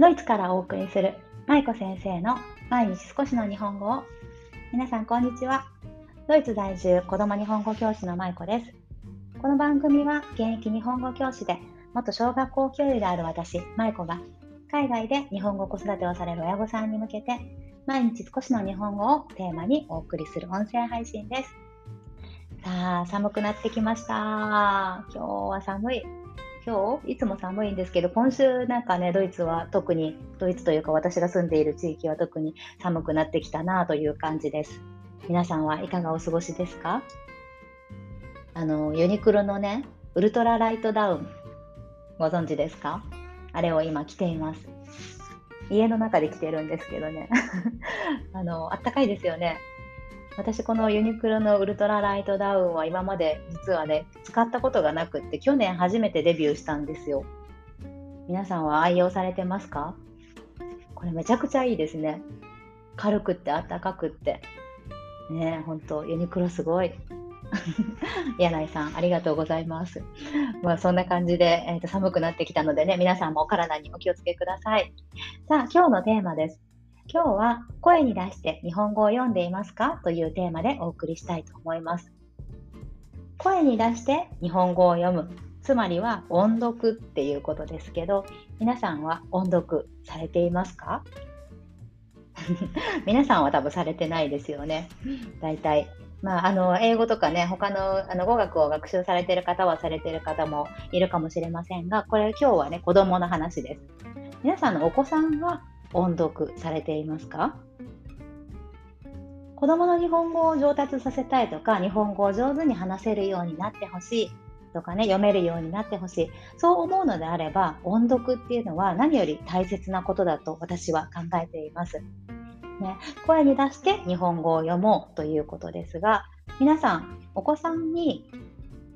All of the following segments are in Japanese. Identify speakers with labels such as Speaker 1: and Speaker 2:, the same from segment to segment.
Speaker 1: ドイツからお送りする舞子先生の毎日少しの日本語を。皆さんこんにちは。ドイツ在住子供日本語教師の舞子です。この番組は現役日本語教師で元小学校教諭である私舞子が海外で日本語子育てをされる親御さんに向けて毎日少しの日本語をテーマにお送りする音声配信です。さあ寒くなってきました。今日は寒い。今日いつも寒いんですけど今週なんかねドイツは特にドイツというか私が住んでいる地域は特に寒くなってきたなという感じです。皆さんはいかがお過ごしですか？あのユニクロのねウルトラライトダウンご存知ですか？あれを今着ています。家の中で着てるんですけどね。あのあったかいですよね。私このユニクロのウルトラライトダウンは今まで実はね使ったことがなくって去年初めてデビューしたんですよ。皆さんは愛用されてますか？これめちゃくちゃいいですね。軽くってあったかくって。ね本当ユニクロすごい。柳井さんありがとうございます。まあそんな感じで、えーと寒くなってきたのでね皆さんもお体にお気をつけください。さあ今日のテーマです。今日は声に出して日本語を読んでいますか？というテーマでお送りしたいと思います。声に出して日本語を読む。つまりは音読っていうことですけど、皆さんは音読されていますか？皆さんは多分されてないですよね。大体。まあ、あの英語とかね、他のあの語学を学習されている方はされている方もいるかもしれませんが、これ今日はね、子供の話です。皆さんのお子さんは音読されていますか？子供の日本語を上達させたいとか、日本語を上手に話せるようになってほしいとかね、読めるようになってほしい。そう思うのであれば、音読っていうのは何より大切なことだと私は考えています。ね、声に出して日本語を読もうということですが、皆さん、お子さんに、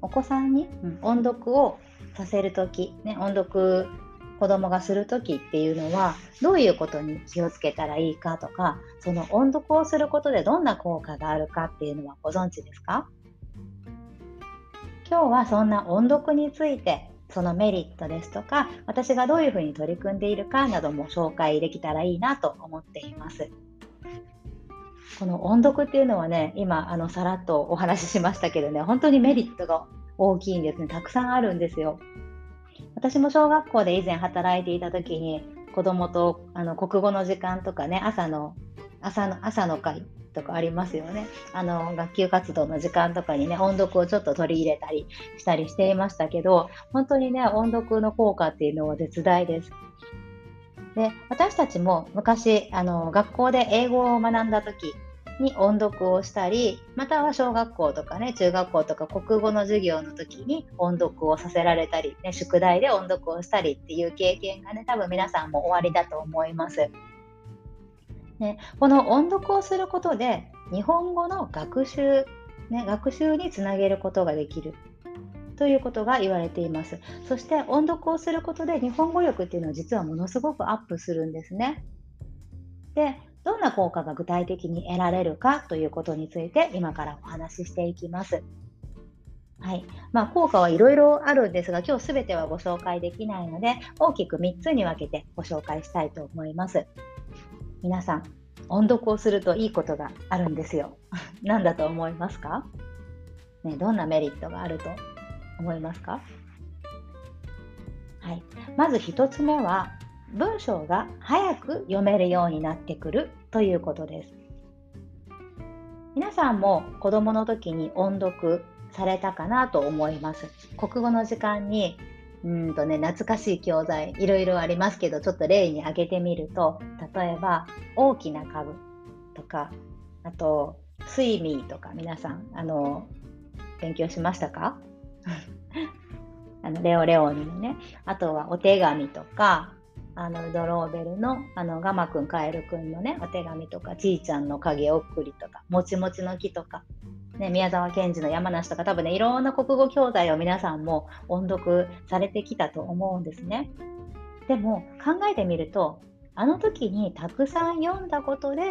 Speaker 1: お子さんに、うん、音読をさせるとき、ね、音読子供がする時っていうのはどういうことに気をつけたらいいかとかその音読をすることでどんな効果があるかっていうのはご存知ですか？今日はそんな音読についてそのメリットですとか私がどういうふうに取り組んでいるかなども紹介できたらいいなと思っています。この音読っていうのはね今あのさらっとお話ししましたけどね本当にメリットが大きいんですねたくさんあるんですよ。私も小学校で以前働いていた時に子供とあの国語の時間とかね朝の朝の朝の会とかありますよねあの学級活動の時間とかにね音読をちょっと取り入れたりしたりしていましたけど本当にね音読の効果っていうのは絶大です。で私たちも昔あの学校で英語を学んだ時に音読をしたり、または小学校とかね、中学校とか国語の授業の時に音読をさせられたり、ね、宿題で音読をしたりっていう経験がね、多分皆さんもおありだと思います。ね、この音読をすることで、日本語の学習、ね、学習につなげることができるということが言われています。そして音読をすることで日本語力っていうのは実はものすごくアップするんですね。で、どんな効果が具体的に得られるかということについて今からお話ししていきます。はいまあ、効果はいろいろあるんですが今日すべてはご紹介できないので大きく3つに分けてご紹介したいと思います。皆さん音読をするといいことがあるんですよ。何だと思いますか、ね、どんなメリットがあると思いますか？はい、まず1つ目は文章が早く読めるようになってくるということです。皆さんも子供の時に音読されたかなと思います。国語の時間にうんとね、懐かしい教材いろいろありますけどちょっと例に挙げてみると例えば大きな株とかあとスイミーとか皆さんあの勉強しましたか？あのレオレオニのねあとはお手紙とかあのドローベルのあのガマくんカエルくんのねお手紙とかちいちゃんの影送りとかもちもちの木とか、ね、宮沢賢治の山梨とか多分ねいろんな国語教材を皆さんも音読されてきたと思うんですね。でも考えてみるとあの時にたくさん読んだことで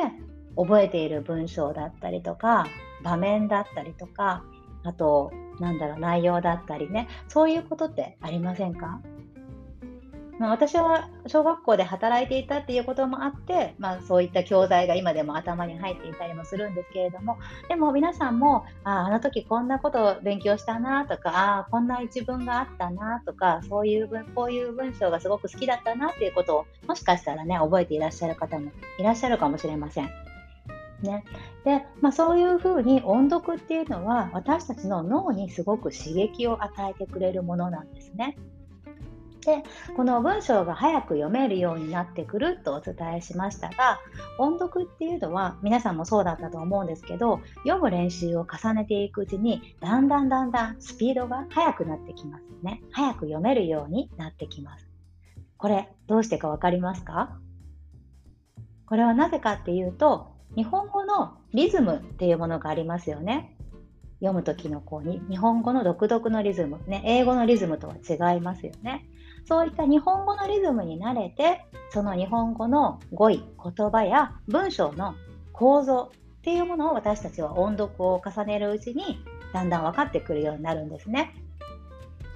Speaker 1: 覚えている文章だったりとか場面だったりとかあとなんだろう内容だったりねそういうことってありませんか？まあ、私は小学校で働いていたっていうこともあって、まあ、そういった教材が今でも頭に入っていたりもするんですけれどもでも皆さんもああの時こんなことを勉強したなとかああこんな一文があったなとかそういう文こういう文章がすごく好きだったなっていうことをもしかしたらね覚えていらっしゃる方もいらっしゃるかもしれません。ね、で、まあ、そういうふうに音読っていうのは私たちの脳にすごく刺激を与えてくれるものなんですね。でこの文章が早く読めるようになってくるとお伝えしましたが音読っていうのは皆さんもそうだったと思うんですけど読む練習を重ねていくうちにだんだんだんだんスピードが速くなってきますね。早く読めるようになってきます。これどうしてか分かりますか？これはなぜかっていうと日本語のリズムっていうものがありますよね。読む時のこうに日本語の独特のリズム、ね、英語のリズムとは違いますよね。そういった日本語のリズムに慣れて、その日本語の語彙、言葉や文章の構造っていうものを私たちは音読を重ねるうちにだんだん分かってくるようになるんですね。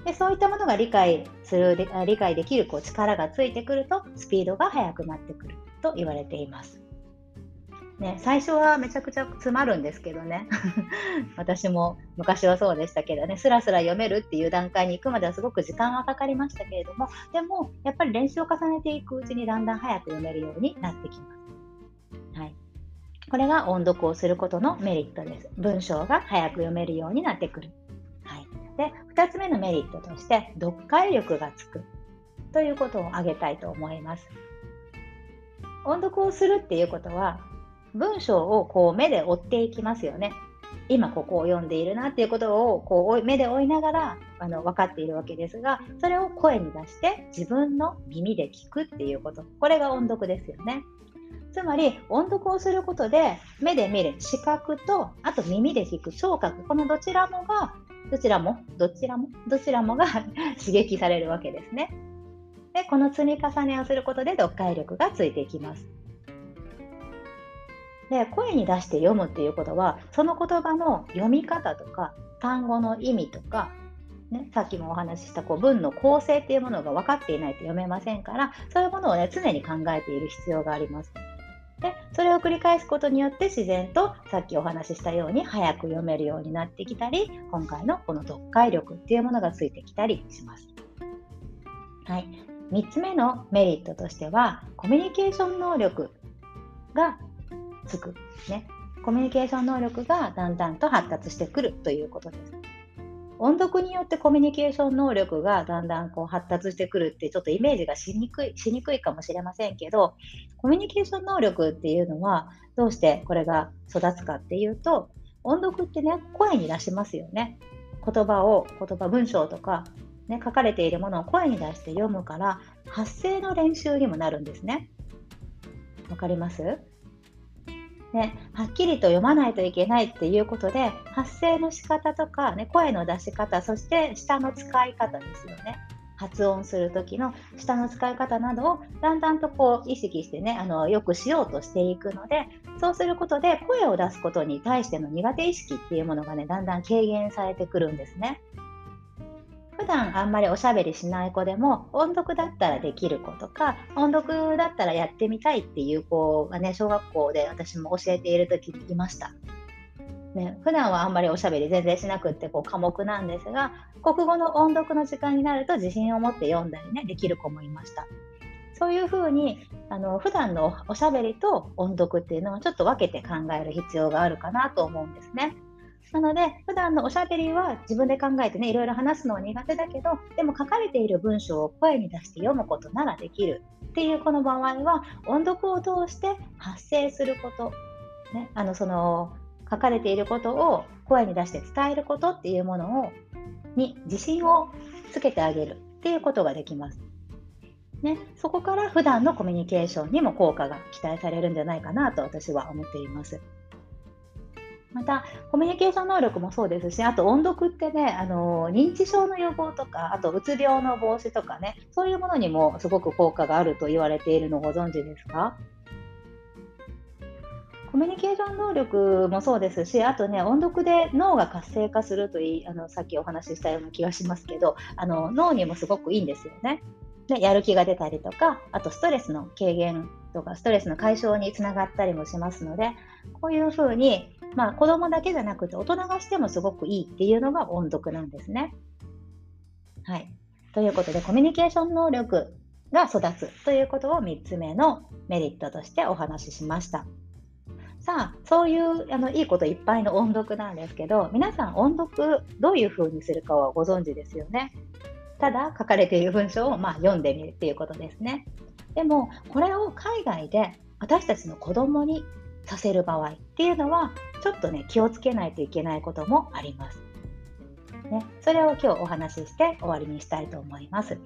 Speaker 1: でそういったものが理解する理解できるこう力がついてくるとスピードが速くなってくると言われています。ね、最初はめちゃくちゃ詰まるんですけどね 私も昔はそうでしたけどねスラスラ読めるっていう段階に行くまではすごく時間はかかりましたけれどもでもやっぱり練習を重ねていくうちにだんだん早く読めるようになってきます。はい、これが音読をすることのメリットです。文章が早く読めるようになってくる。はい、で2つ目のメリットとして読解力がつくということを挙げたいと思います。音読をするっていうことは文章をこう目で追っていきますよね。今ここを読んでいるなっていうことをこう目で追いながらあの分かっているわけですがそれを声に出して自分の耳で聞くっていうことこれが音読ですよね。つまり音読をすることで目で見る視覚とあと耳で聞く聴覚このどちらもがどちらもどちらもどちらもが 刺激されるわけですね。でこの積み重ねをすることで読解力がついていきます。で声に出して読むっていうことはその言葉の読み方とか単語の意味とか、ね、さっきもお話ししたこう文の構成っていうものが分かっていないと読めませんからそういうものをね常に考えている必要があります。でそれを繰り返すことによって自然とさっきお話ししたように早く読めるようになってきたり今回のこの読解力っていうものがついてきたりします。はい、3つ目のメリットとしてはコミュニケーション能力がつく、ね、コミュニケーション能力がだんだんと発達してくるということです。音読によってコミュニケーション能力がだんだんこう発達してくるってちょっとイメージがしにくいしにくいかもしれませんけどコミュニケーション能力っていうのはどうしてこれが育つかっていうと音読ってね声に出しますよね。言葉を言葉文章とか、ね、書かれているものを声に出して読むから発声の練習にもなるんですね。わかります？ね、はっきりと読まないといけないっていうことで発声の仕方とか、ね、声の出し方そして舌の使い方ですよね発音する時の舌の使い方などをだんだんとこう意識してねあのよくしようとしていくのでそうすることで声を出すことに対しての苦手意識っていうものがねだんだん軽減されてくるんですね。普段あんまりおしゃべりしない子でも音読だったらできる子とか音読だったらやってみたいっていう子がね小学校で私も教えている時にいました。ね、普段はあんまりおしゃべり全然しなくってこう科目なんですが国語の音読の時間になると自信を持って読んだりねできる子もいましたそういうふうにあの普段のおしゃべりと音読っていうのはちょっと分けて考える必要があるかなと思うんですね。なので、普段のおしゃべりは自分で考えてね、いろいろ話すのは苦手だけど、でも書かれている文章を声に出して読むことならできるっていうこの場合は、音読を通して発声すること、ね、あのその書かれていることを声に出して伝えることっていうものをに自信をつけてあげるっていうことができます。ね、そこから普段のコミュニケーションにも効果が期待されるんじゃないかなと私は思っています。またコミュニケーション能力もそうですしあと音読ってねあの認知症の予防とかあとうつ病の防止とかねそういうものにもすごく効果があると言われているのをご存知ですか？コミュニケーション能力もそうですしあとね音読で脳が活性化するといいあのさっきお話ししたような気がしますけどあの脳にもすごくいいんですよね。でやる気が出たりとかあとストレスの軽減とかストレスの解消につながったりもしますのでこういうふうに、まあ、子供だけじゃなくて大人がしてもすごくいいっていうのが音読なんですね。はい、ということでコミュニケーション能力が育つということを3つ目のメリットとしてお話ししました。さあそういうあのいいこといっぱいの音読なんですけど皆さん音読どういうふうにするかはご存知ですよね。ただ書かれている文章をまあ読んでみるっていうことですね。でもこれを海外で私たちの子供にさせる場合っていうのはちょっとね気をつけないといけないこともあります。ね、それを今日お話しして終わりにしたいと思います。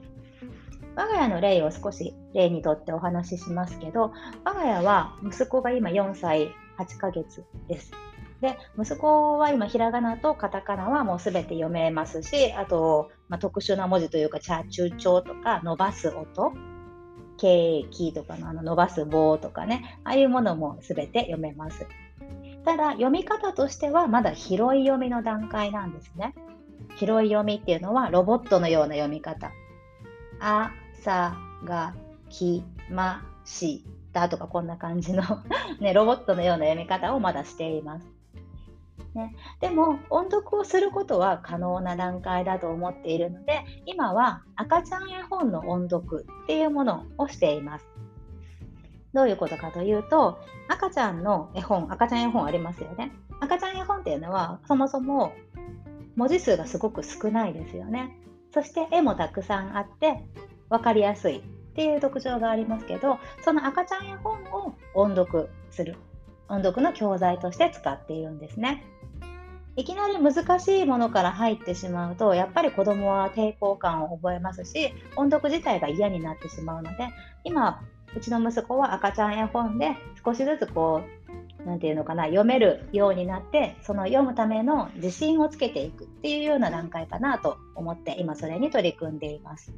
Speaker 1: 我が家の例を少し例にとってお話ししますけど我が家は息子が今4歳8ヶ月です。で息子は今ひらがなとカタカナはもうすべて読めますしあと、まあ、特殊な文字というかチャーチューチョとか伸ばす音ケーキとかのあの伸ばす棒とかねああいうものもすべて読めます。ただ読み方としてはまだ広い読みの段階なんですね。広い読みっていうのはロボットのような読み方。あさがきましたとかこんな感じの ね、ロボットのような読み方をまだしています。ね、でも音読をすることは可能な段階だと思っているので今は赤ちゃん絵本の音読っていうものをしています。どういうことかというと赤ちゃんの絵本赤ちゃん絵本ありますよね。赤ちゃん絵本っていうのはそもそも文字数がすごく少ないですよね。そして絵もたくさんあって分かりやすいっていう特徴がありますけどその赤ちゃん絵本を音読する音読の教材として使っているんですね。いきなり難しいものから入ってしまうとやっぱり子どもは抵抗感を覚えますし音読自体が嫌になってしまうので今うちの息子は赤ちゃん絵本で少しずつこう何て言うのかな読めるようになってその読むための自信をつけていくっていうような段階かなと思って今それに取り組んでいます。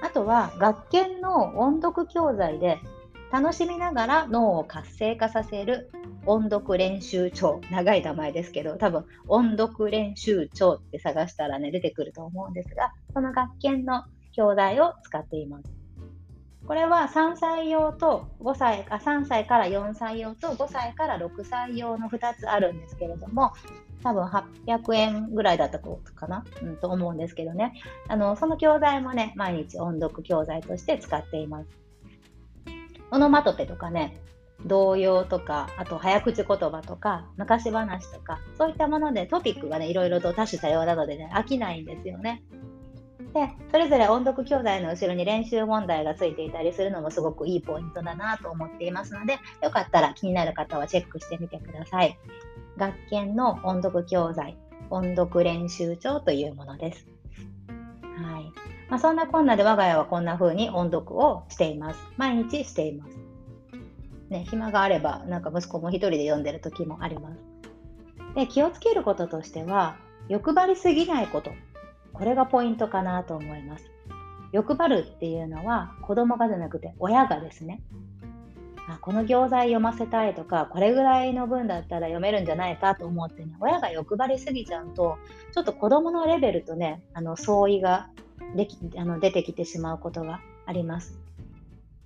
Speaker 1: あとは学研の音読教材で楽しみながら脳を活性化させる音読練習帳。長い名前ですけど多分音読練習帳って探したらね出てくると思うんですがその学研の教材を使っています。これは3歳用と5歳あ3歳から4歳用と5歳から6歳用の2つあるんですけれども多分800円ぐらいだったとかな、うん、と思うんですけどね。あのその教材もね毎日音読教材として使っています。オノマトペとかね童謡とかあと早口言葉とか昔話とかそういったものでトピックがねいろいろと多種多様なのでね飽きないんですよねでそれぞれ音読教材の後ろに練習問題がついていたりするのもすごくいいポイントだなと思っていますのでよかったら気になる方はチェックしてみてください。学研の音読教材、音読練習帳というものです。はいまあ、そんなこんなで我が家はこんな風に音読をしています。毎日しています。ね、暇があれば、なんか息子も一人で読んでる時もあります。で気をつけることとしては、欲張りすぎないこと。これがポイントかなと思います。欲張るっていうのは子供がじゃなくて親がですね、あこの教材読ませたいとかこれぐらいの分だったら読めるんじゃないかと思ってね親が欲張りすぎちゃうとちょっと子どものレベルとねあの相違ができあの出てきてしまうことがあります。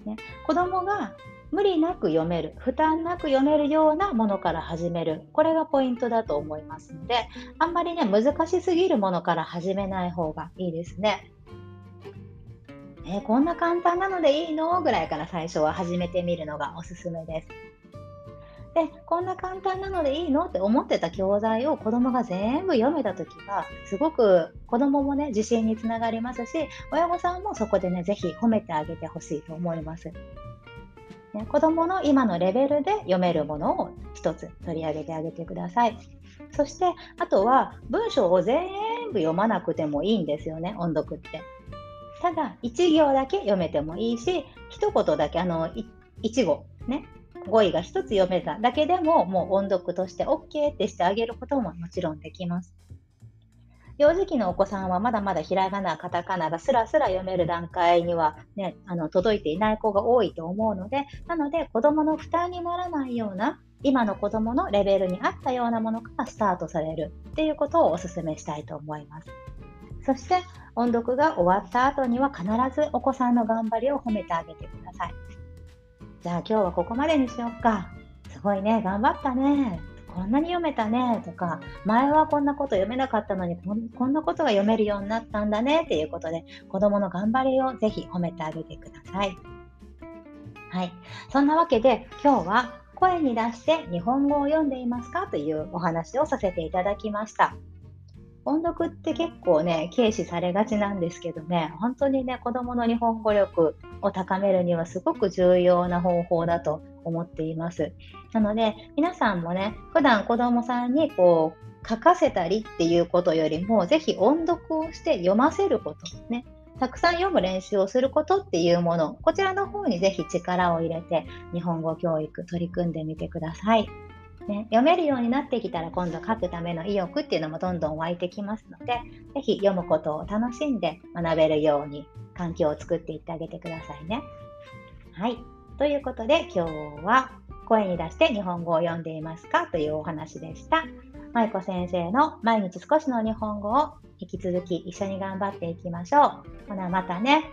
Speaker 1: ね、子どもが無理なく読める負担なく読めるようなものから始めるこれがポイントだと思いますのであんまりね難しすぎるものから始めない方がいいですね。えー、こんな簡単なのでいいの？ぐらいから最初は始めてみるのがおすすめです。でこんな簡単なのでいいの？って思ってた教材を子どもが全部読めた時はすごく子どももね自信につながりますし親御さんもそこでね是非褒めてあげてほしいと思います。ね、子どもの今のレベルで読めるものを1つ取り上げてあげてください。そしてあとは文章を全部読まなくてもいいんですよね音読って。ただ1行だけ読めてもいいし一言だけあの1語ね語彙が1つ読めただけでももう音読として OK ってしてあげることももちろんできます。幼児期のお子さんはまだまだひらがな、カタカナがスラスラ読める段階には、ね、あの届いていない子が多いと思うので、なので子どもの負担にならないような今の子どものレベルに合ったようなものからスタートされるっていうことをお勧めしたいと思います。そして音読が終わった後には必ずお子さんの頑張りを褒めてあげてください。じゃあ今日はここまでにしよっか。すごいね、頑張ったね。こんなに読めたねとか、前はこんなこと読めなかったのにこんなことが読めるようになったんだねっていうことで、子供の頑張りをぜひ褒めてあげてください。はい。そんなわけで今日は声に出して日本語を読んでいますか？というお話をさせていただきました。音読って結構ね、軽視されがちなんですけどね、本当にね、子供の日本語力を高めるにはすごく重要な方法だと思っています。なので、皆さんもね、普段子供さんにこう、書かせたりっていうことよりも、ぜひ音読をして読ませることね。たくさん読む練習をすることっていうもの、こちらの方にぜひ力を入れて、日本語教育取り組んでみてください。ね、読めるようになってきたら今度書くための意欲っていうのもどんどん湧いてきますので、ぜひ読むことを楽しんで学べるように環境を作っていってあげてくださいね。はい。ということで今日は声に出して日本語を読んでいますかというお話でした。舞子先生の毎日少しの日本語を引き続き一緒に頑張っていきましょう。ほなまたね。